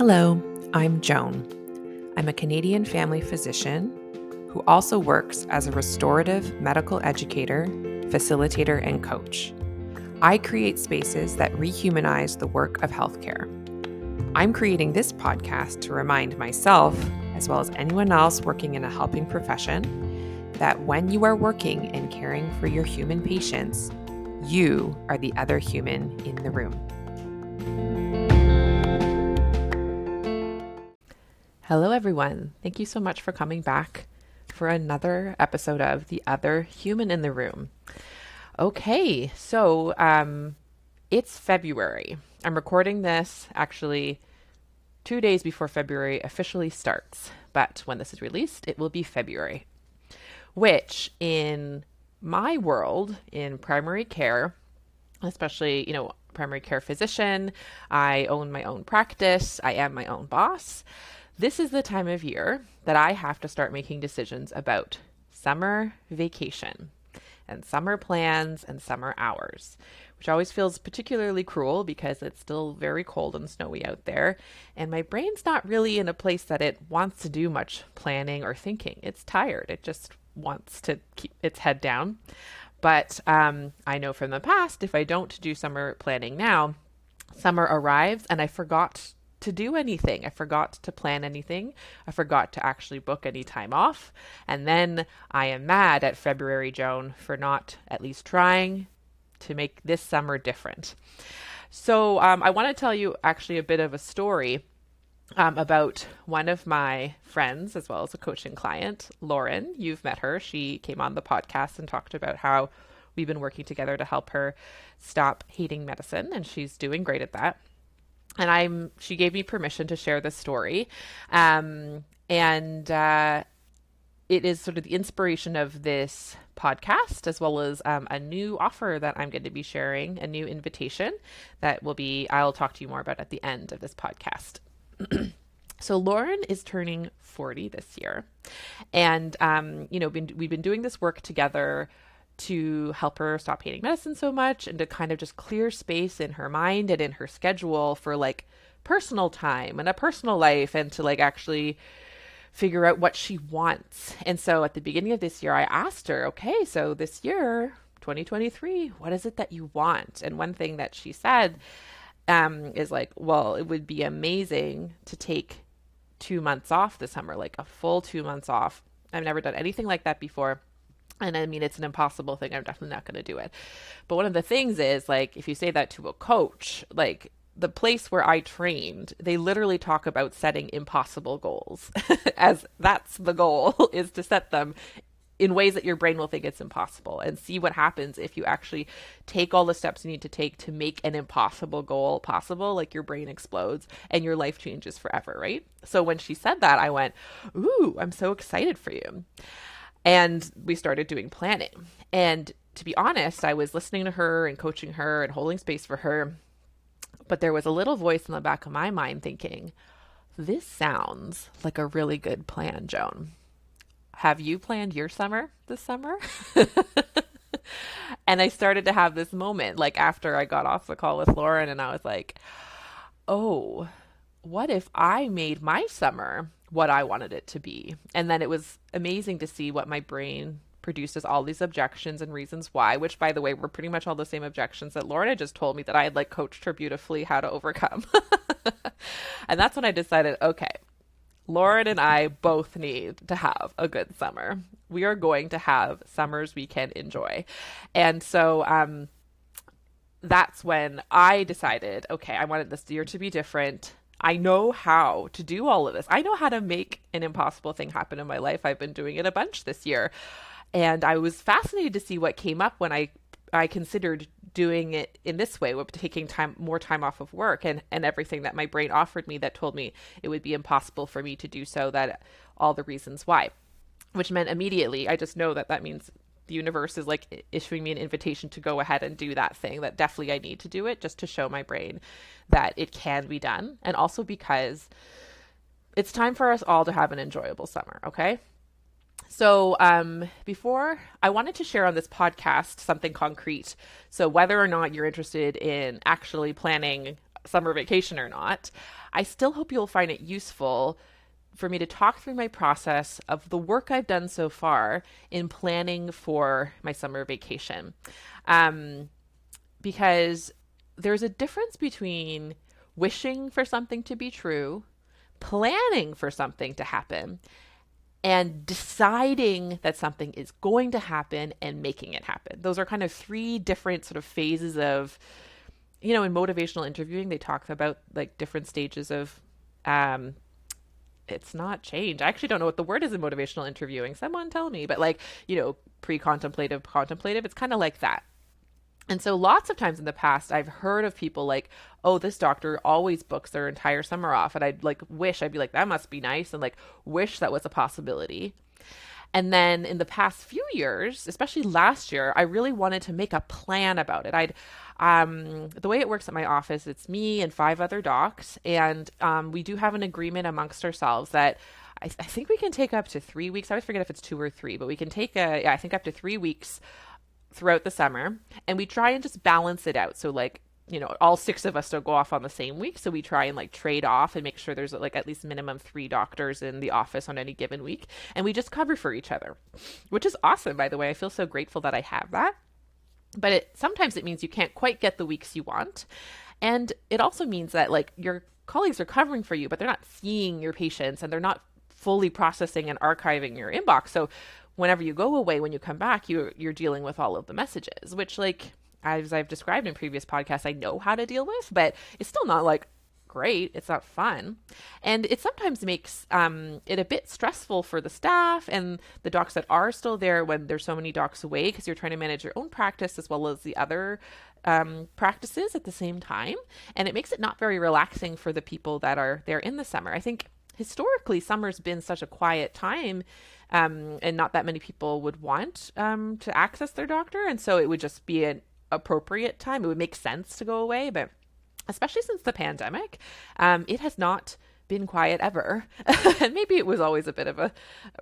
Hello, I'm Joan. I'm a Canadian family physician who also works as a restorative medical educator, facilitator, and coach. I create spaces that rehumanize the work of healthcare. I'm creating this podcast to remind myself, as well as anyone else working in a helping profession, that when you are working and caring for your human patients, you are the other human in the room. Hello, everyone. Thank you so much for coming back for another episode of The Other Human in the Room. Okay, so um, it's February. I'm recording this actually two days before February officially starts, but when this is released, it will be February, which in my world, in primary care, especially, you know, primary care physician, I own my own practice, I am my own boss. This is the time of year that I have to start making decisions about summer vacation and summer plans and summer hours, which always feels particularly cruel because it's still very cold and snowy out there. And my brain's not really in a place that it wants to do much planning or thinking. It's tired, it just wants to keep its head down. But um, I know from the past, if I don't do summer planning now, summer arrives and I forgot to do anything. I forgot to plan anything. I forgot to actually book any time off. And then I am mad at February Joan for not at least trying to make this summer different. So um, I want to tell you actually a bit of a story um, about one of my friends, as well as a coaching client, Lauren. You've met her. She came on the podcast and talked about how we've been working together to help her stop hating medicine, and she's doing great at that and I'm she gave me permission to share this story, um, and uh, it is sort of the inspiration of this podcast as well as um, a new offer that I'm going to be sharing, a new invitation that will be I'll talk to you more about at the end of this podcast. so Lauren is turning 40 this year, and um, you know been, we've been doing this work together to help her stop hating medicine so much and to kind of just clear space in her mind and in her schedule for like personal time and a personal life and to like actually figure out what she wants. And so at the beginning of this year, I asked her, okay, so this year, 2023, what is it that you want? And one thing that she said um, is like, well, it would be amazing to take two months off this summer, like a full two months off. I've never done anything like that before. And I mean, it's an impossible thing. I'm definitely not going to do it. But one of the things is, like, if you say that to a coach, like, the place where I trained, they literally talk about setting impossible goals as that's the goal is to set them in ways that your brain will think it's impossible and see what happens if you actually take all the steps you need to take to make an impossible goal possible like your brain explodes and your life changes forever right so when she said that i went ooh i'm so excited for you and we started doing planning. And to be honest, I was listening to her and coaching her and holding space for her. But there was a little voice in the back of my mind thinking, this sounds like a really good plan, Joan. Have you planned your summer this summer? and I started to have this moment, like after I got off the call with Lauren, and I was like, oh, what if I made my summer what I wanted it to be. And then it was amazing to see what my brain produces all these objections and reasons why, which by the way were pretty much all the same objections that Lauren just told me that I had like coached her beautifully how to overcome. and that's when I decided, okay, Lauren and I both need to have a good summer. We are going to have summers we can enjoy. And so um that's when I decided, okay, I wanted this year to be different. I know how to do all of this. I know how to make an impossible thing happen in my life. I've been doing it a bunch this year. And I was fascinated to see what came up when I I considered doing it in this way, with taking time more time off of work and, and everything that my brain offered me that told me it would be impossible for me to do so, that all the reasons why. Which meant immediately, I just know that that means the universe is like issuing me an invitation to go ahead and do that thing that definitely I need to do it just to show my brain that it can be done and also because it's time for us all to have an enjoyable summer, okay? So, um, before I wanted to share on this podcast something concrete. So, whether or not you're interested in actually planning summer vacation or not, I still hope you'll find it useful for me to talk through my process of the work I've done so far in planning for my summer vacation. Um, because there's a difference between wishing for something to be true, planning for something to happen, and deciding that something is going to happen and making it happen. Those are kind of three different sort of phases of, you know, in motivational interviewing, they talk about like different stages of, um, it's not change. I actually don't know what the word is in motivational interviewing. Someone tell me, but like, you know, pre contemplative, contemplative, it's kind of like that. And so lots of times in the past, I've heard of people like, oh, this doctor always books their entire summer off. And I'd like wish, I'd be like, that must be nice. And like wish that was a possibility. And then in the past few years, especially last year, I really wanted to make a plan about it. I'd, um, the way it works at my office, it's me and five other docs. And um, we do have an agreement amongst ourselves that I, th- I, think we can take up to three weeks. I always forget if it's two or three, but we can take a, yeah, I think up to three weeks throughout the summer and we try and just balance it out so like you know all six of us don't go off on the same week so we try and like trade off and make sure there's like at least minimum three doctors in the office on any given week and we just cover for each other which is awesome by the way. I feel so grateful that i have that. But it sometimes it means you can't quite get the weeks you want and it also means that like your colleagues are covering for you but they're not seeing your patients and they're not fully processing and archiving your inbox. So whenever you go away, when you come back, you you're dealing with all of the messages, which like as I've described in previous podcasts, I know how to deal with, but it's still not like great. It's not fun. And it sometimes makes um, it a bit stressful for the staff and the docs that are still there when there's so many docs away because you're trying to manage your own practice as well as the other um, practices at the same time. And it makes it not very relaxing for the people that are there in the summer. I think historically, summer's been such a quiet time um, and not that many people would want um, to access their doctor. And so it would just be an appropriate time. It would make sense to go away. But especially since the pandemic, um, it has not been quiet ever. and maybe it was always a bit of a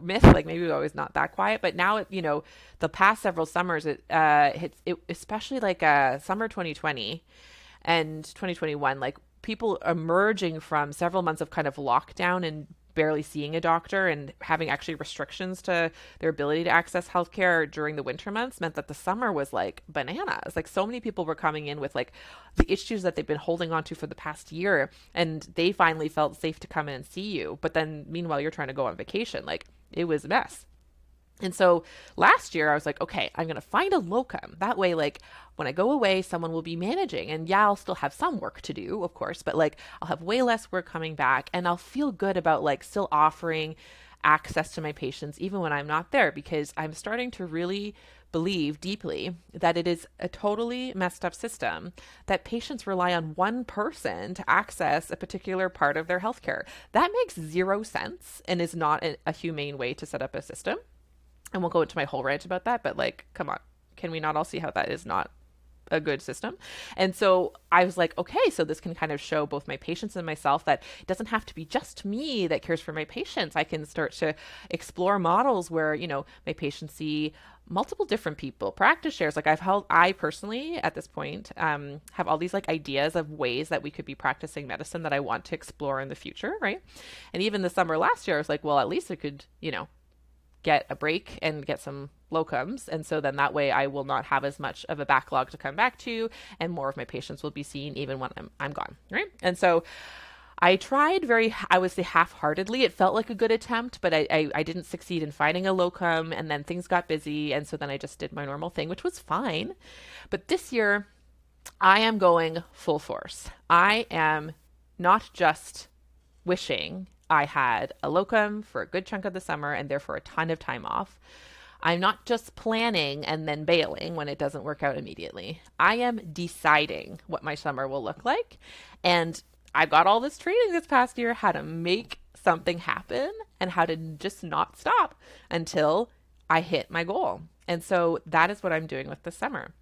myth, like maybe it was always not that quiet. But now, you know, the past several summers, it, uh, it's, it, especially like uh, summer 2020 and 2021, like people emerging from several months of kind of lockdown and barely seeing a doctor and having actually restrictions to their ability to access healthcare during the winter months meant that the summer was like bananas. Like so many people were coming in with like the issues that they've been holding on to for the past year and they finally felt safe to come in and see you. But then meanwhile you're trying to go on vacation. Like it was a mess. And so last year I was like, okay, I'm going to find a locum. That way, like when I go away, someone will be managing. And yeah, I'll still have some work to do, of course, but like I'll have way less work coming back and I'll feel good about like still offering access to my patients even when I'm not there because I'm starting to really believe deeply that it is a totally messed up system that patients rely on one person to access a particular part of their healthcare. That makes zero sense and is not a, a humane way to set up a system. I won't go into my whole rant about that, but like, come on, can we not all see how that is not a good system. And so I was like, okay, so this can kind of show both my patients and myself that it doesn't have to be just me that cares for my patients. I can start to explore models where, you know, my patients see multiple different people, practice shares. Like I've held, I personally at this point um, have all these like ideas of ways that we could be practicing medicine that I want to explore in the future, right? And even the summer last year, I was like, well, at least I could, you know, get a break and get some locums. And so then that way I will not have as much of a backlog to come back to, and more of my patients will be seen even when I'm, I'm gone. Right. And so I tried very, I would say half heartedly. It felt like a good attempt, but I, I, I, didn't succeed in finding a locum. And then things got busy. And so then I just did my normal thing, which was fine. But this year, I am going full force. I am not just wishing I had a locum for a good chunk of the summer and therefore a ton of time off. I'm not just planning and then bailing when it doesn't work out immediately. I am deciding what my summer will look like. And I got all this training this past year how to make something happen and how to just not stop until I hit my goal. And so that is what I'm doing with the summer.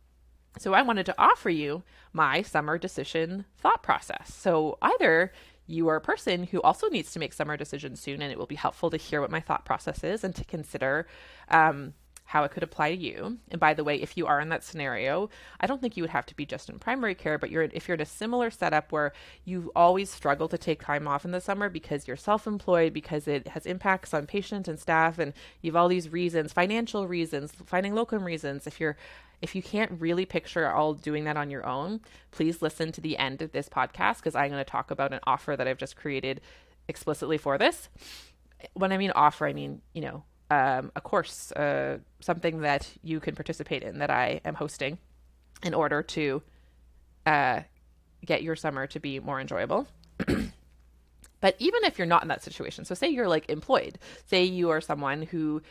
So I wanted to offer you my summer decision thought process. So either you are a person who also needs to make summer decisions soon, and it will be helpful to hear what my thought process is and to consider um, how it could apply to you. And by the way, if you are in that scenario, I don't think you would have to be just in primary care, but you're if you're in a similar setup where you always struggle to take time off in the summer because you're self-employed, because it has impacts on patient and staff, and you've all these reasons, financial reasons, finding locum reasons. If you're if you can't really picture all doing that on your own, please listen to the end of this podcast because I'm going to talk about an offer that I've just created explicitly for this. When I mean offer, I mean, you know, um, a course, uh, something that you can participate in that I am hosting in order to uh, get your summer to be more enjoyable. but even if you're not in that situation, so say you're like employed, say you are someone who,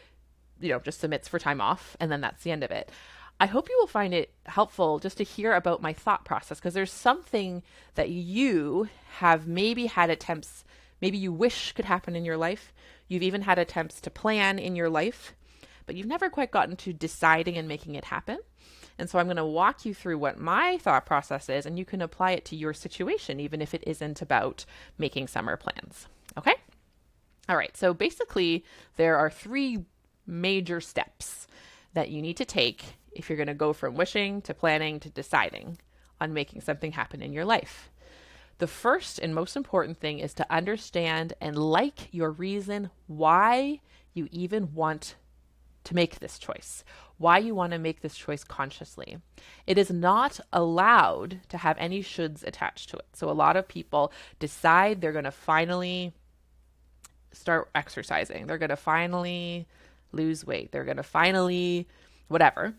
you know, just submits for time off and then that's the end of it. I hope you will find it helpful just to hear about my thought process because there's something that you have maybe had attempts, maybe you wish could happen in your life. You've even had attempts to plan in your life, but you've never quite gotten to deciding and making it happen. And so I'm going to walk you through what my thought process is, and you can apply it to your situation, even if it isn't about making summer plans. Okay? All right. So basically, there are three major steps that you need to take if you're going to go from wishing to planning to deciding on making something happen in your life. The first and most important thing is to understand and like your reason why you even want to make this choice, why you want to make this choice consciously. It is not allowed to have any shoulds attached to it. So a lot of people decide they're going to finally start exercising, they're going to finally lose weight, they're going to finally whatever.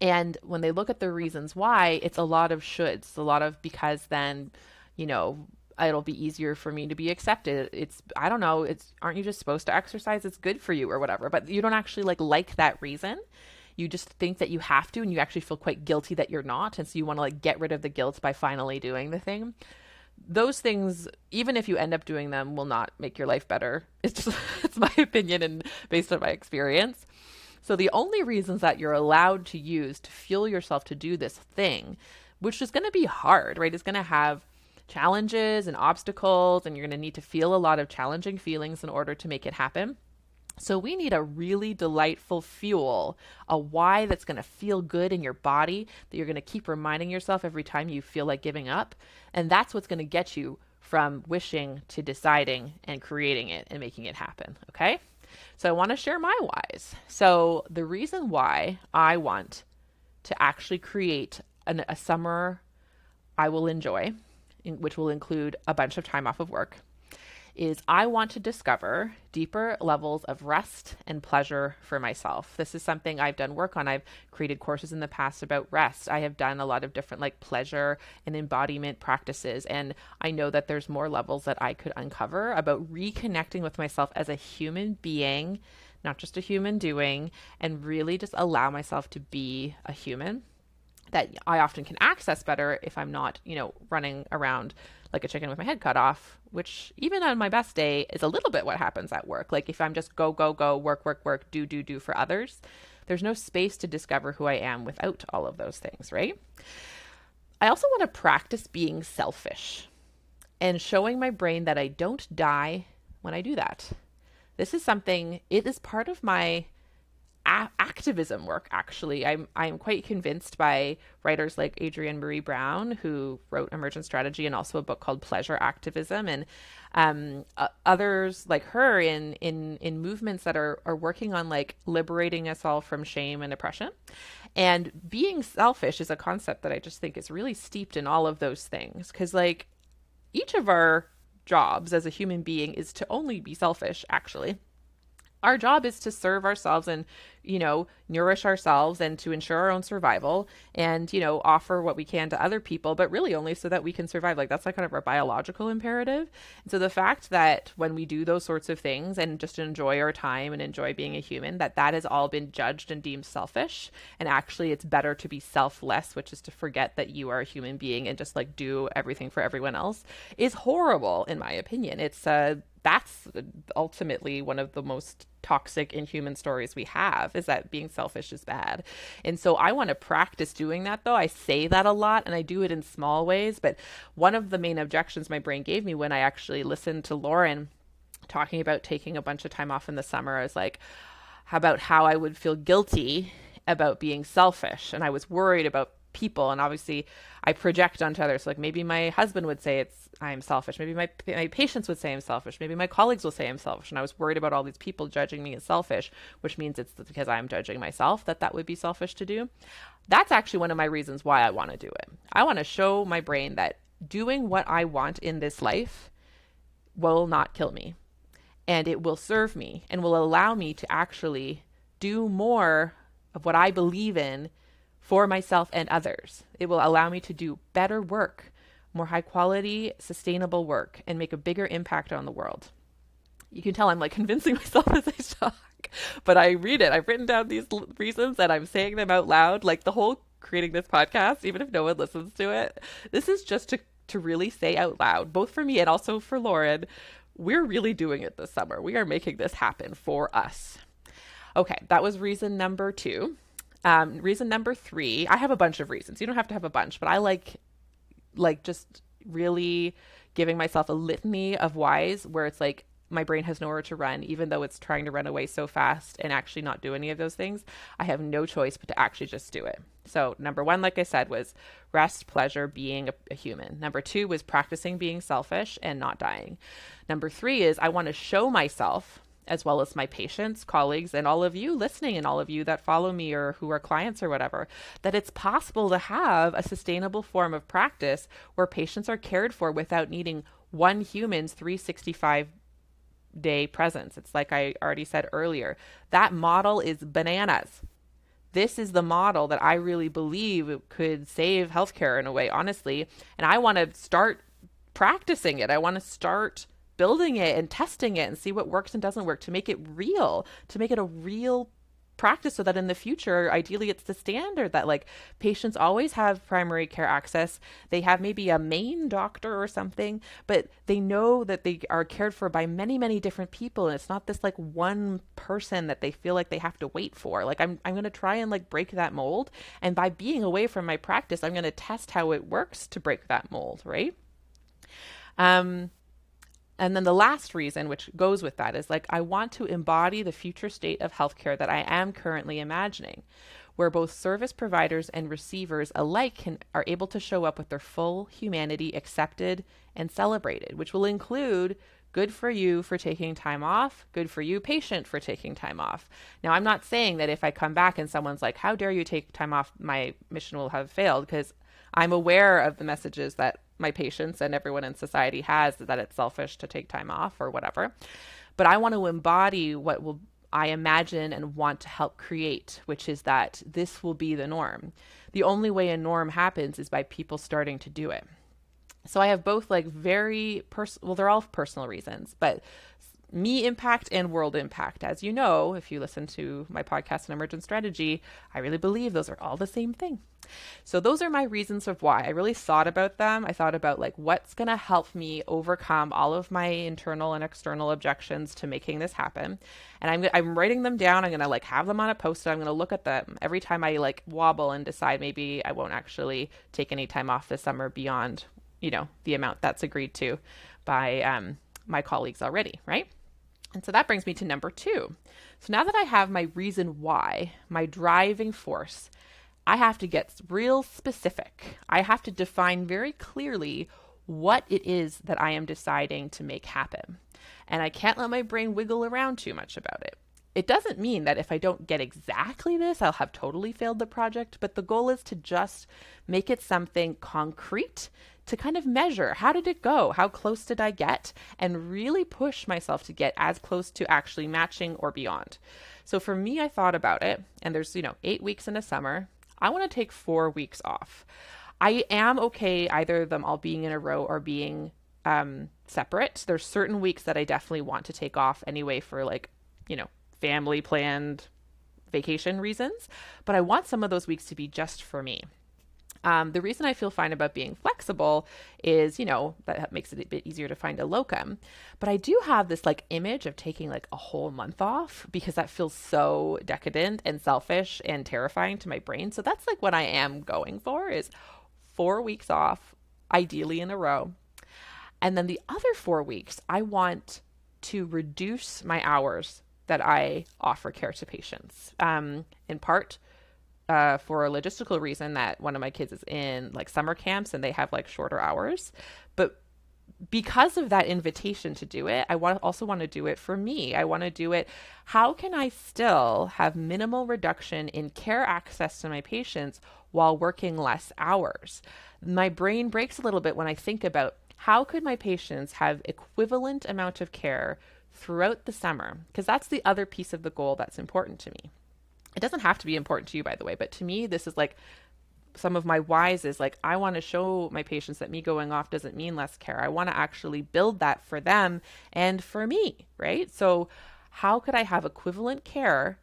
And when they look at the reasons why, it's a lot of shoulds, a lot of because then, you know, it'll be easier for me to be accepted. It's I don't know, it's aren't you just supposed to exercise? It's good for you or whatever. But you don't actually like like that reason. You just think that you have to and you actually feel quite guilty that you're not and so you want to like get rid of the guilt by finally doing the thing. Those things even if you end up doing them will not make your life better. It's just it's my opinion and based on my experience. So the only reasons that you're allowed to use to fuel yourself to do this thing, which is going to be hard, right? Is going to have challenges and obstacles, and you're going to need to feel a lot of challenging feelings in order to make it happen. So, we need a really delightful fuel, a why that's going to feel good in your body, that you're going to keep reminding yourself every time you feel like giving up. And that's what's going to get you from wishing to deciding and creating it and making it happen. Okay. So I want to share my whys. So the reason why I want to actually create an, a summer I will enjoy, in, which will include a bunch of time off of work, is I want to discover deeper levels of rest and pleasure for myself. This is something I've done work on. I've created courses in the past about rest. I have done a lot of different like pleasure and embodiment practices. And I know that there's more levels that I could uncover about reconnecting with myself as a human being, not just a human doing, and really just allow myself to be a human that I often can access better if I'm not, you know, running around like a chicken with my head cut off, which even on my best day is a little bit what happens at work. Like if I'm just go, go, go, work, work, work, do, do, do for others, there's no space to discover who I am without all of those things, right? I also want to practice being selfish and showing my brain that I don't die when I do that. This is something, it is part of my a- activism work actually. I'm i'm quite convinced by writers like adrienne marie brown who wrote emergent strategy and also a book called pleasure activism. And um, uh, others like her in in in movements that are are working on like liberating us all from shame and oppression. And being selfish is a concept that i just think is really steeped in all of those things. Because like each of our jobs as a human being is to only be selfish actually. Our job is to serve ourselves and you know nourish ourselves and to ensure our own survival and you know offer what we can to other people but really only so that we can survive. Like that's like kind of our biological imperative. And so the fact that when we do those sorts of things and just enjoy our time and enjoy being a human that that has all been judged and deemed selfish. And actually it's better to be selfless which is to forget that you are a human being and just like do everything for everyone else is horrible in my opinion. It's uh that's ultimately one of the most toxic inhuman stories we have is that being selfish is bad. And so I want to practice doing that though. I say that a lot and I do it in small ways, but one of the main objections my brain gave me when I actually listened to Lauren talking about taking a bunch of time off in the summer, I was like, about how I would feel guilty about being selfish. And I was worried about people. And obviously, I project onto others. Like maybe my husband would say it's I'm selfish. Maybe my my patients would say I'm selfish. Maybe my colleagues will say I'm selfish. And I was worried about all these people judging me as selfish, which means it's because I'm judging myself that that would be selfish to do. That's actually one of my reasons why I want to do it. I want to show my brain that doing what I want in this life will not kill me and it will serve me and will allow me to actually do more of what I believe in for myself and others. It will allow me to do better work, more high quality, sustainable work, and make a bigger impact on the world. You can tell I'm like convincing myself as I talk, but I read it. I've written down these reasons and I'm saying them out loud. Like the whole creating this podcast, even if no one listens to it, this is just to to really say out loud, both for me and also for Lauren, we're really doing it this summer. We are making this happen for us. Okay, that was reason number two. Um, reason number three, I have a bunch of reasons. You don't have to have a bunch, but I like, like, just really giving myself a litany of whys where it's like my brain has nowhere to run, even though it's trying to run away so fast and actually not do any of those things. I have no choice but to actually just do it. So, number one, like I said, was rest, pleasure, being a, a, human. Number two was practicing being selfish and not dying. Number three is I want to show myself, as well as my patients, colleagues, and all of you listening, and all of you that follow me or who are clients or whatever, that it's possible to have a sustainable form of practice where patients are cared for without needing one human's 365 day presence. It's like I already said earlier. That model is bananas this is the model that I really believe could save healthcare in a way, honestly. And I want to start practicing it. I want to start building it and testing it and see what works and doesn't work to make it real, to make it a real practice so that in the future ideally it's the standard that like patients always have primary care access. They have maybe a main doctor or something but they know that they are cared for by many many different people and it's not this like one person that they feel like they have to wait for. Like i'm i'm going to try and like break that mold and by being away from my practice i'm going to test how it works to break that mold right? Um and then the last reason, which goes with that, is like I want to embody the future state of healthcare that I am currently imagining, where both service providers and receivers alike can, are able to show up with their full humanity accepted and celebrated, which will include good for you for taking time off, good for you, patient, for taking time off. Now, I'm not saying that if I come back and someone's like, How dare you take time off, my mission will have failed, because I'm aware of the messages that my patients and everyone in society has that it's selfish to take time off or whatever. But I want to embody what will I imagine and want to help create, which is that this will be the norm. The only way a norm happens is by people starting to do it. So I have both like very personal, well, they're all personal reasons, but me impact and world impact. As you know, if you listen to my podcast on emergent strategy, I really believe those are all the same thing. So those are my reasons of why. I really thought about them. I thought about like what's going to help me overcome all of my internal and external objections to making this happen. And I'm I'm writing them down. I'm going to like have them on a post-it. I'm going to look at them every time I like wobble and decide maybe I won't actually take any time off this summer beyond, you know, the amount that's agreed to by um my colleagues already, right? And so that brings me to number two. So now that I have my reason why, my driving force, I have to get real specific. I have to define very clearly what it is that I am deciding to make happen. And I can't let my brain wiggle around too much about it. It doesn't mean that if I don't get exactly this, I'll have totally failed the project, but the goal is to just make it something concrete to kind of measure how did it go? How close did I get? And really push myself to get as close to actually matching or beyond. So for me, I thought about it, and there's, you know, eight weeks in a summer. I want to take four weeks off. I am okay either them all being in a row or being um, separate. There's certain weeks that I definitely want to take off anyway for like, you know, family planned vacation reasons, but I want some of those weeks to be just for me. Um, the reason I feel fine about being flexible is, you know, that makes it a bit easier to find a locum. But I do have this like image of taking like a whole month off because that feels so decadent and selfish and terrifying to my brain. So that's like what I am going for is four weeks off, ideally in a row. And then the other four weeks, I want to reduce my hours that I offer care to patients. Um, in part, uh, for a logistical reason that one of my kids is in like summer camps and they have like shorter hours. But because of that invitation to do it, I want also want to do it for me. I want to do it. How can I still have minimal reduction in care access to my patients while working less hours? My brain breaks a little bit when I think about how could my patients have equivalent amount of care throughout the summer? Because that's the other piece of the goal that's important to me. It doesn't have to be important to you, by the way, but to me, this is like some of my whys is like I want to show my patients that me going off doesn't mean less care. I want to actually build that for them and for me, right? So how could I have equivalent care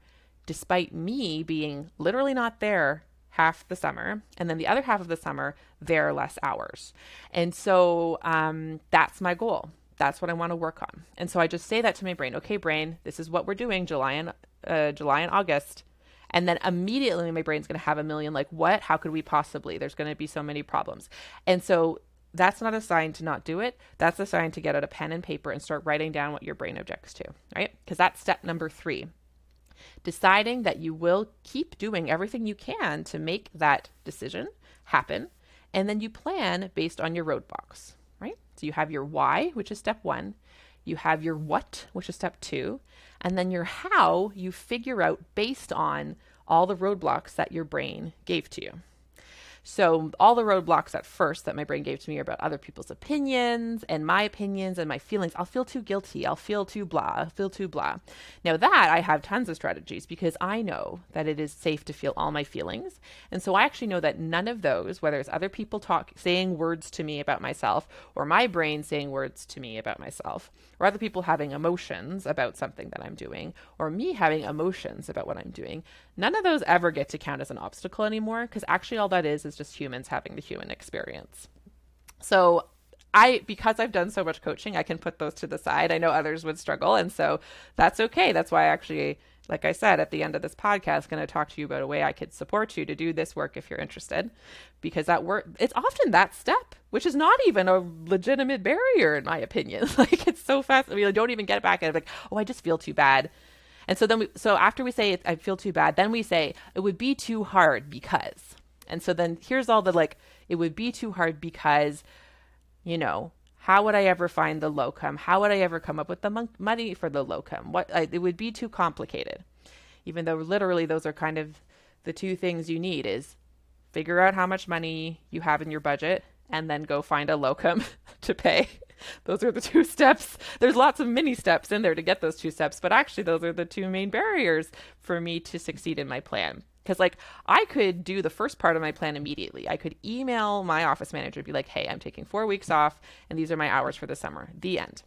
despite me being literally not there half the summer and then the other half of the summer there are less hours and so um, that's my goal that's what i want to work on and so i just say that to my brain okay brain this is what we're doing july and uh, july and august and then immediately my brain's going to have a million like what? How could we possibly? There's going to be so many problems. And so that's not a sign to not do it. That's a sign to get out a pen and paper and start writing down what your brain objects to right? Because that's step number three. Deciding that you will keep doing everything you can to make that decision happen. And then you plan based on your roadblocks right? So you have your why which is step one. You have your what, which is step two, and then your how you figure out based on all the roadblocks that your brain gave to you. So, all the roadblocks at first that my brain gave to me are about other people's opinions and my opinions and my feelings. I'll feel too guilty. I'll feel too blah. I'll feel too blah. Now, that I have tons of strategies because I know that it is safe to feel all my feelings. And so I actually know that none of those, whether it's other people talk, saying words to me about myself or my brain saying words to me about myself, or other people having emotions about something that I'm doing, or me having emotions about what I'm doing, none of those ever get to count as an obstacle anymore because actually all that is is just humans having the human experience. So I because I've done so much coaching, I can put those to the side. I know others would struggle, and so that's okay. That's why I actually like I said at the end of this podcast, going to talk to you about a way I could support you to do this work if you're interested, because that work it's often that step, which is not even a legitimate barrier in my opinion. like it's so fast, I mean, I don't even get it back and like, oh, I just feel too bad. And so then we, so after we say I feel too bad, then we say it would be too hard because. And so then here's all the like, it would be too hard because, you know, how would I ever find the locum? How would I ever come up with the mon- money for the locum? What I, it would be too complicated. Even though literally those are kind of the two things you need is figure out how much money you have in your budget and then go find a locum to pay. Those are the two steps. There's lots of mini steps in there to get those two steps, but actually those are the two main barriers for me to succeed in my plan. Because, like, I could do the first part of my plan immediately. I could email my office manager, be like, hey, I'm taking four weeks off, and these are my hours for the summer. The end.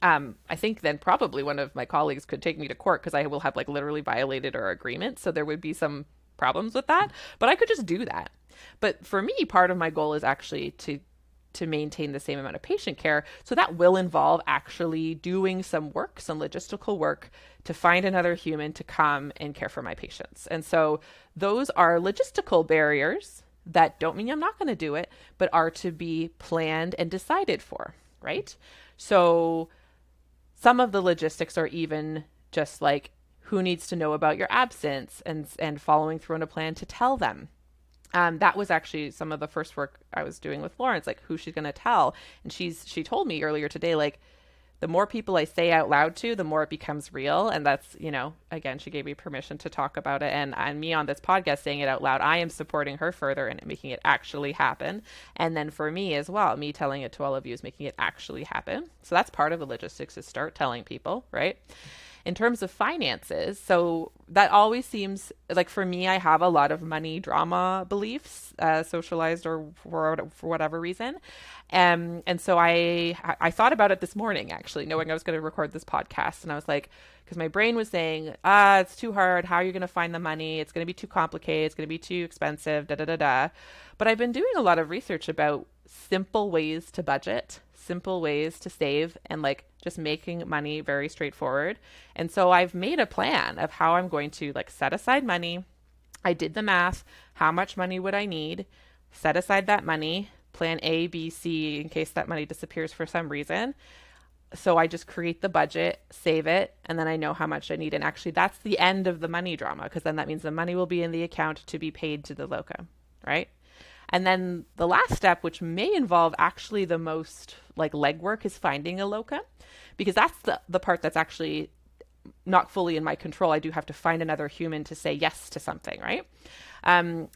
Um, I think then probably one of my colleagues could take me to court because I will have, like, literally violated our agreement. So there would be some problems with that. But I could just do that. But for me, part of my goal is actually to to maintain the same amount of patient care. So that will involve actually doing some work, some logistical work to find another human to come and care for my patients. And so those are logistical barriers that don't mean I'm not going to do it, but are to be planned and decided for, right? So some of the logistics are even just like who needs to know about your absence and and following through on a plan to tell them um, that was actually some of the first work I was doing with Florence, like who she's going to tell. And she's she told me earlier today, like the more people I say out loud to, the more it becomes real. And that's you know, again, she gave me permission to talk about it, and and me on this podcast saying it out loud, I am supporting her further and making it actually happen. And then for me as well, me telling it to all of you is making it actually happen. So that's part of the logistics is start telling people, right? In terms of finances, so that always seems like for me, I have a lot of money drama beliefs, uh, socialized or for, for whatever reason. Um, and so I I thought about it this morning actually, knowing I was going to record this podcast, and I was like, because my brain was saying, ah, it's too hard. How are you going to find the money? It's going to be too complicated. It's going to be too expensive. Da da da da. But I've been doing a lot of research about simple ways to budget, simple ways to save, and like just making money very straightforward. And so I've made a plan of how I'm going to like set aside money. I did the math. How much money would I need? Set aside that money, plan A, B, C in case that money disappears for some reason. so I just create the budget, save it, and then I know how much I need. And actually, that's the end of the money drama because then that means the money will be in the account to be paid to the locum, right? And then the last step, which may involve actually the most like legwork, is finding a locum because that's the, the part that's actually not fully in my control. I do have to find another human to say yes to something, right? Um,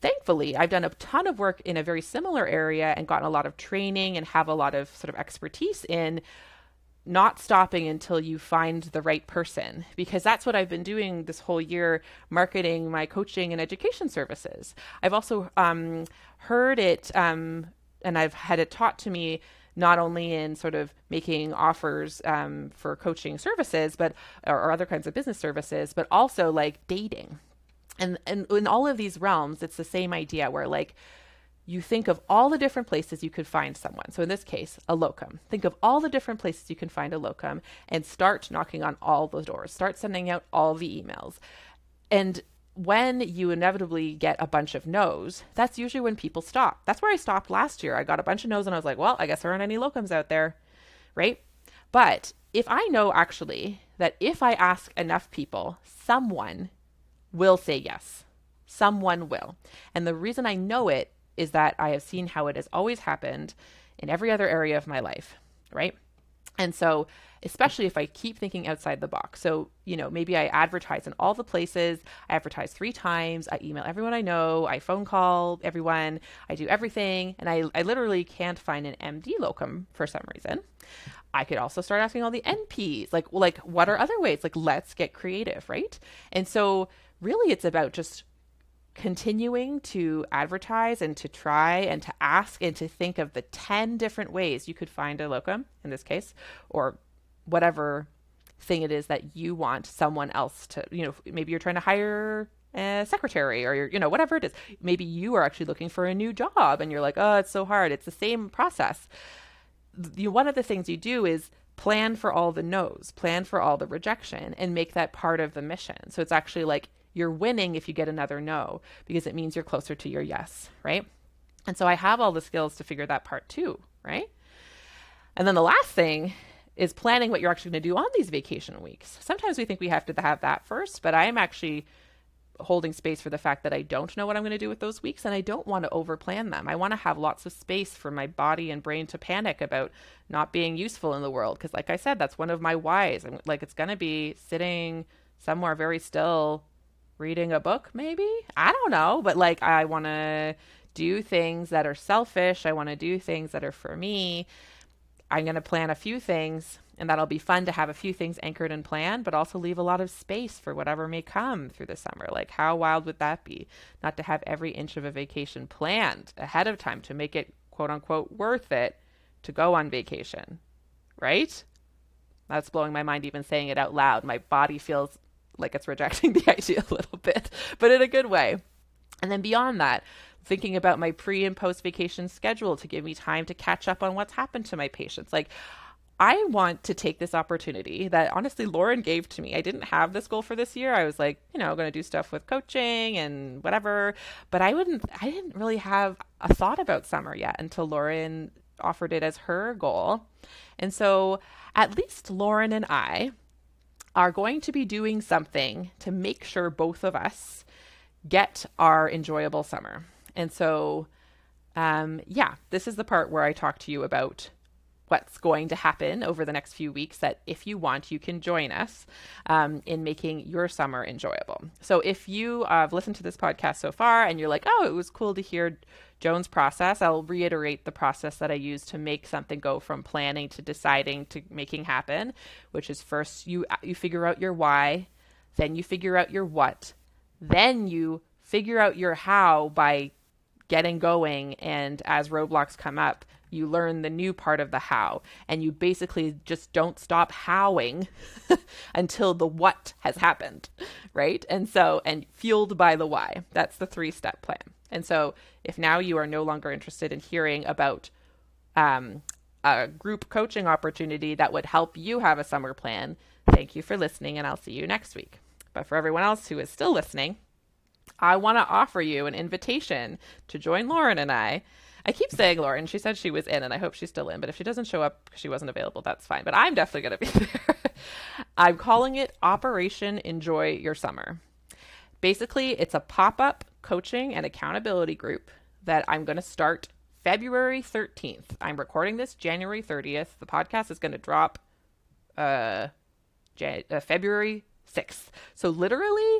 thankfully, I've done a ton of work in a very similar area and gotten a lot of training and have a lot of sort of expertise in not stopping until you find the right person because that's what I've been doing this whole year marketing my coaching and education services. I've also um, heard it um, and I've had it taught to me not only in sort of making offers um, for coaching services but or, or other kinds of business services but also like dating and and in all of these realms it's the same idea where like you think of all the different places you could find someone. So in this case, a locum. Think of all the different places you can find a locum and start knocking on all the doors. Start sending out all the emails. And when you inevitably get a bunch of no's, that's usually when people stop. That's where I stopped last year. I got a bunch of no's and I was like, well, I guess there aren't any locums out there, right? But if I know actually that if I ask enough people, someone will say yes. Someone will. And the reason I know it is that I have seen how it has always happened in every other area of my life, right? And so, especially if I keep thinking outside the box. So, you know, maybe I advertise in all the places. I advertise three times. I email everyone I know. I phone call everyone. I do everything. And I, I literally can't find an MD locum for some reason. I could also start asking all the NPs, like, like what are other ways? Like, let's get creative, right? And so, really, it's about just continuing to advertise and to try and to ask and to think of the 10 different ways you could find a locum in this case or whatever thing it is that you want someone else to you know maybe you're trying to hire a secretary or you're, you know whatever it is. Maybe you are actually looking for a new job and you're like oh it's so hard. It's the same process. The, one of the things you do is plan for all the no's plan for all the rejection and make that part of the mission. So it's actually like you're winning if you get another no because it means you're closer to your yes, right? And so I have all the skills to figure that part too, right? And then the last thing is planning what you're actually going to do on these vacation weeks. Sometimes we think we have to have that first, but I'm actually holding space for the fact that I don't know what I'm going to do with those weeks and I don't want to overplan them. I want to have lots of space for my body and brain to panic about not being useful in the world because like I said that's one of my whys. I'm like it's going to be sitting somewhere very still reading a book, maybe? I don't know. But like, I want to do things that are selfish. I want to do things that are for me. I'm going to plan a few things, and that'll be fun to have a few things anchored and planned, but also leave a lot of space for whatever may come through the summer. Like, how wild would that be? Not to have every inch of a vacation planned ahead of time to make it quote unquote worth it to go on vacation, right? That's blowing my mind even saying it out loud. My body feels like it's rejecting the idea a little bit, but in a good way. And then beyond that, thinking about my pre and post vacation schedule to give me time to catch up on what's happened to my patients. Like, I want to take this opportunity that honestly Lauren gave to me. I didn't have this goal for this year. I was like, you know, going to do stuff with coaching and whatever, but I wouldn't I didn't really have a thought about summer yet until Lauren offered it as her goal. And so, at least Lauren and I are going to be doing something to make sure both of us get our enjoyable summer. And so, um, yeah, this is the part where I talk to you about what's going to happen over the next few weeks that if you want you can join us um, in making your summer enjoyable so if you have listened to this podcast so far and you're like oh it was cool to hear Joan's process. I'll reiterate the process that I use to make something go from planning to deciding to making happen, which is first you you figure out your why, then you figure out your what, then you figure out your how by getting going and as roadblocks come up, you learn the new part of the how and you basically just don't stop howing until the what has happened, right? And so and fueled by the why. That's the three-step plan. And so, if now you are no longer interested in hearing about um, a group coaching opportunity that would help you have a summer plan, thank you for listening, and I'll see you next week. But for everyone else who is still listening, I want to offer you an invitation to join Lauren and I I keep saying Lauren. She said she was in, and I hope she's still in. But if she doesn't show up because she wasn't available, that's fine. But I'm definitely going to be there. I'm calling it Operation Enjoy Your Summer. Basically, it's a pop up coaching and accountability group that I'm going to start February 13th. I'm recording this January 30th. The podcast is going to drop uh, Jan- uh, February 6th. So, literally,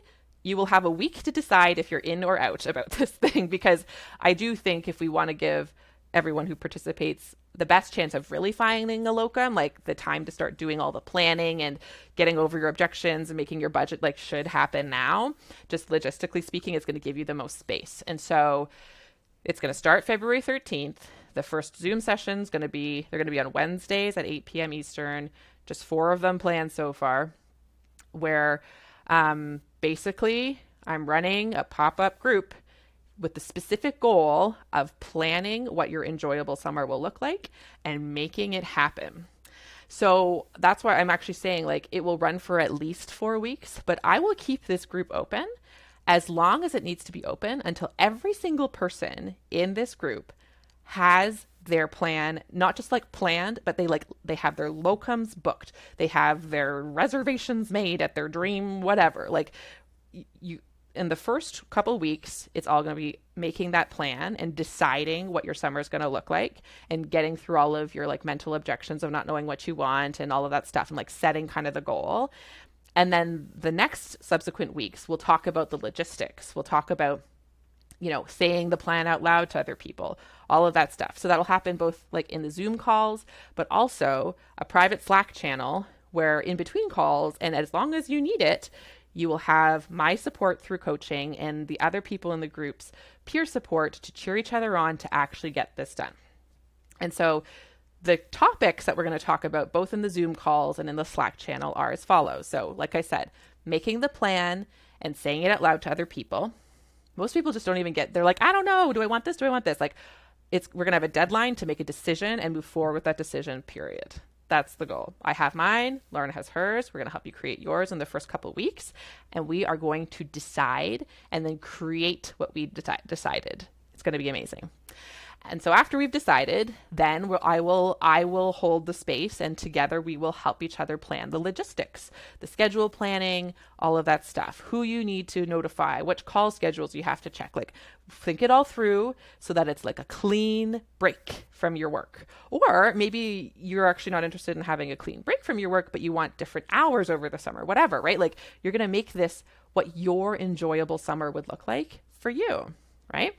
you will have a week to decide if you're in or out about this thing because I do think if we want to give everyone who participates the best chance of really finding a locum, like the time to start doing all the planning and getting over your objections and making your budget like should happen now. Just logistically speaking, it's going to give you the most space. And so it's going to start February 13th. The first Zoom session is going to be they're going to be on Wednesdays at 8 p.m. Eastern. Just four of them planned so far, where um, basically I'm running a pop up group with the specific goal of planning what your enjoyable summer will look like and making it happen. So that's why I'm actually saying like it will run for at least four weeks, but I will keep this group open as long as it needs to be open until every single person in this group has their plan not just like planned but they like they have their locums booked they have their reservations made at their dream whatever like you in the first couple weeks, it's all going to be making that plan and deciding what your summer is going to look like and getting through all of your like mental objections of not knowing what you want and all of that stuff and like setting kind of the goal. And then the next subsequent weeks, we'll talk about the logistics. We'll talk about, you know, saying the plan out loud to other people, all of that stuff. So that'll happen both like in the Zoom calls, but also a private Slack channel where in between calls, and as long as you need it, you will have my support through coaching and the other people in the group's peer support to cheer each other on to actually get this done. And so the topics that we're going to talk about both in the Zoom calls and in the Slack channel are as follows. So, like I said, making the plan and saying it out loud to other people. Most people just don't even get they're like, I don't know, do I want this? Do I want this? Like it's we're going to have a deadline to make a decision and move forward with that decision, period. That's the goal. I have mine, Lauren has hers. We're going to help you create yours in the first couple weeks, and we are going to decide and then create what we de- decided. It's going to be amazing. And so after we've decided, then I will I will hold the space and together we will help each other plan the logistics, the schedule planning, all of that stuff. Who you need to notify, which call schedules you have to check. Like think it all through so that it's like a clean break from your work. Or maybe you're actually not interested in having a clean break from your work, but you want different hours over the summer, whatever, right? Like you're going to make this what your enjoyable summer would look like for you, right?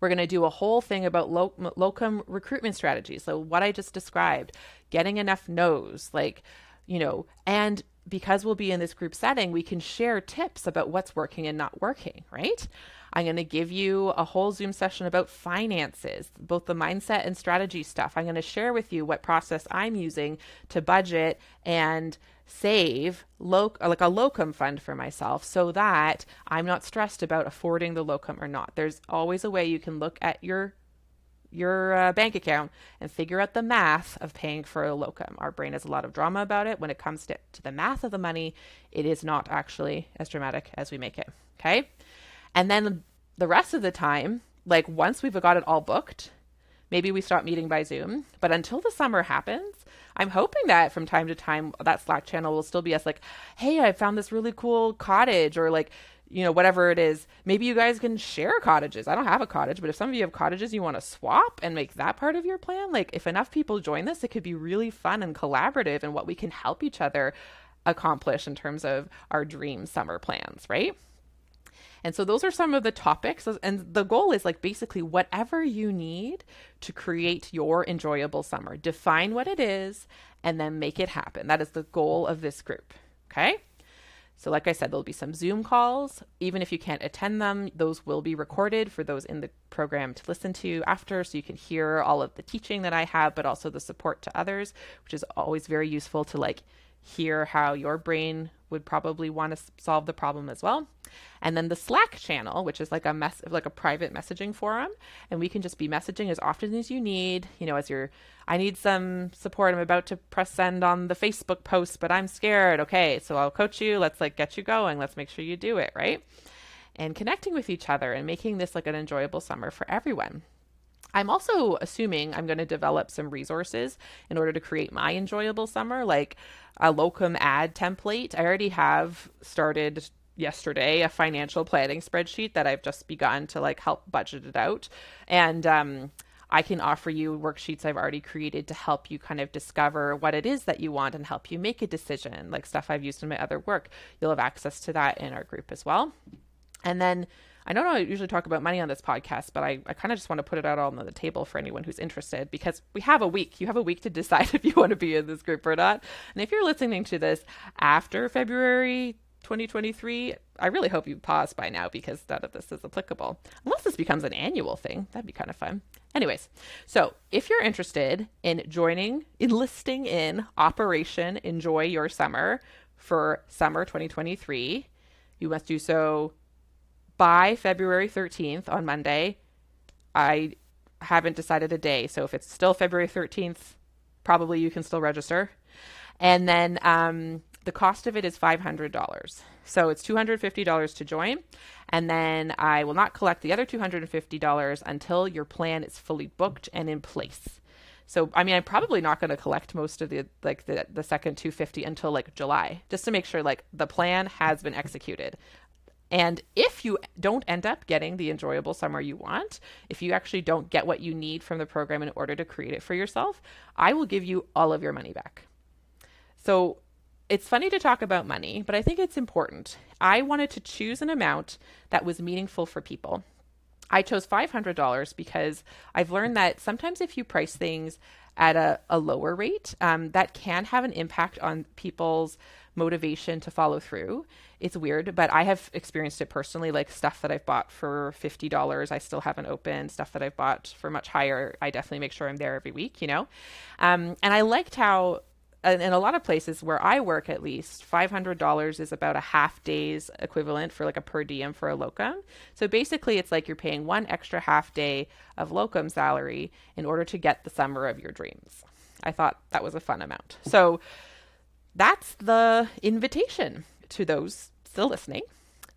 We're going to do a whole thing about lo- locum recruitment strategies. So, what I just described, getting enough no's, like, you know, and because we'll be in this group setting, we can share tips about what's working and not working, right? I'm going to give you a whole Zoom session about finances, both the mindset and strategy stuff. I'm going to share with you what process I'm using to budget and save loc- like a locum fund for myself so that I'm not stressed about affording the locum or not. There's always a way you can look at your your uh, bank account and figure out the math of paying for a locum. Our brain has a lot of drama about it. When it comes to, to the math of the money, it is not actually as dramatic as we make it. Okay. And then the rest of the time, like once we've got it all booked, maybe we stop meeting by Zoom. But until the summer happens, I'm hoping that from time to time that Slack channel will still be us like, hey, I found this really cool cottage or like, you know, whatever it is. Maybe you guys can share cottages. I don't have a cottage, but if some of you have cottages you want to swap and make that part of your plan, like if enough people join this, it could be really fun and collaborative and what we can help each other accomplish in terms of our dream summer plans, right? And so those are some of the topics. And the goal is like basically whatever you need to create your enjoyable summer. Define what it is and then make it happen. That is the goal of this group. Okay. So, like I said, there'll be some Zoom calls. Even if you can't attend them, those will be recorded for those in the program to listen to after so you can hear all of the teaching that I have, but also the support to others, which is always very useful to like hear how your brain would probably want to solve the problem as well. And then the Slack channel, which is like a mess like a private messaging forum, and we can just be messaging as often as you need, you know, as you're I need some support. I'm about to press send on the Facebook post, but I'm scared. Okay, so I'll coach you. Let's like get you going. Let's make sure you do it, right? And connecting with each other and making this like an enjoyable summer for everyone. I'm also assuming I'm going to develop some resources in order to create my enjoyable summer, like a locum ad template. I already have started yesterday a financial planning spreadsheet that I've just begun to like help budget it out. And um, I can offer you worksheets I've already created to help you kind of discover what it is that you want and help you make a decision, like stuff I've used in my other work. You'll have access to that in our group as well. And then I don't know, I usually talk about money on this podcast, but I, I kind of just want to put it out on the table for anyone who's interested because we have a week. You have a week to decide if you want to be in this group or not. And if you're listening to this after February 2023, I really hope you pause by now because none of this is applicable. Unless this becomes an annual thing, that'd be kind of fun. Anyways, so if you're interested in joining, enlisting in Operation Enjoy Your Summer for summer 2023, you must do so by February 13th on Monday. I haven't decided a day. So if it's still February 13th, probably you can still register. And then um, the cost of it is $500. So it's $250 to join. And then I will not collect the other $250 until your plan is fully booked and in place. So I mean, I'm probably not going to collect most of the like the the second 250 until like July, just to make sure like the plan has been executed. And if you don't end up getting the enjoyable summer you want, if you actually don't get what you need from the program in order to create it for yourself, I will give you all of your money back. So it's funny to talk about money, but I think it's important. I wanted to choose an amount that was meaningful for people. I chose $500 because I've learned that sometimes if you price things at a, a lower rate, um, that can have an impact on people's motivation to follow through. It's weird, but I have experienced it personally. Like stuff that I've bought for fifty dollars, I still haven't opened. Stuff that I've bought for much higher, I definitely make sure I'm there every week. You know, um, and I liked how. In a lot of places where I work, at least $500 is about a half day's equivalent for like a per diem for a locum. So basically, it's like you're paying one extra half day of locum salary in order to get the summer of your dreams. I thought that was a fun amount. So that's the invitation to those still listening.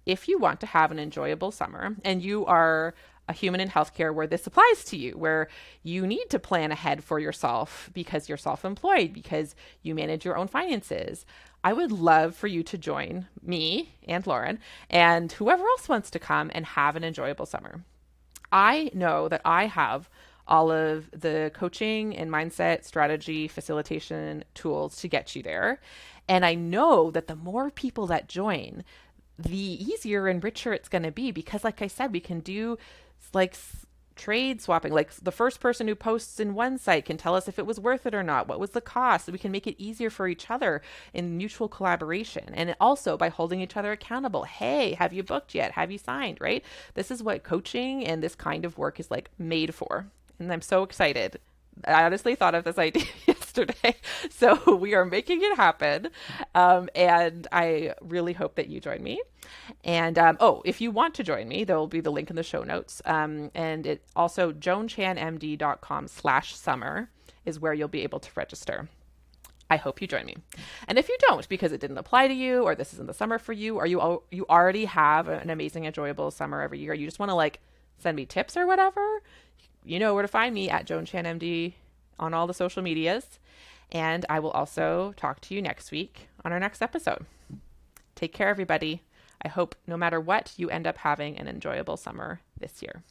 If you want to have an enjoyable summer and you are a human in healthcare where this applies to you, where you need to plan ahead for yourself because you're self employed, because you manage your own finances. I would love for you to join me and Lauren and whoever else wants to come and have an enjoyable summer. I know that I have all of the coaching and mindset strategy facilitation tools to get you there. And I know that the more people that join, the easier and richer it's going to be because, like I said, we can do like trade swapping. Like the first person who posts in one site can tell us if it was worth it or not. What was the cost? We can make it easier for each other in mutual collaboration. And also by holding each other accountable. Hey, have you booked yet? Have you signed? Right? This is what coaching and this kind of work is like made for and I'm so excited. I honestly thought of this idea yesterday. So we are making it happen. Um, and I really hope that you join me. And um, oh, if you want to join me, there will be the link in the show notes. Um, and it also joanchanmd.com slash summer is where you'll be able to register. I hope you join me. And if you don't, because it didn't apply to you, or this isn't the summer for you, or you you already have an amazing, enjoyable summer every year, you just want to like send me tips or whatever, you know where to find me at Joan Chan MD on all the social medias. And I will also talk to you next week on our next episode. Take care, everybody. I hope no matter what, you end up having an enjoyable summer this year.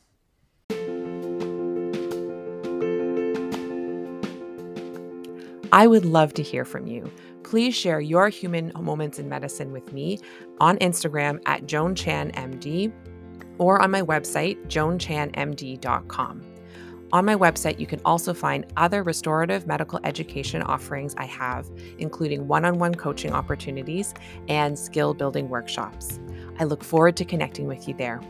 I would love to hear from you. Please share your human moments in medicine with me on Instagram at Joan Chan MD or on my website, joanchanmd.com. On my website, you can also find other restorative medical education offerings I have, including one on one coaching opportunities and skill building workshops. I look forward to connecting with you there.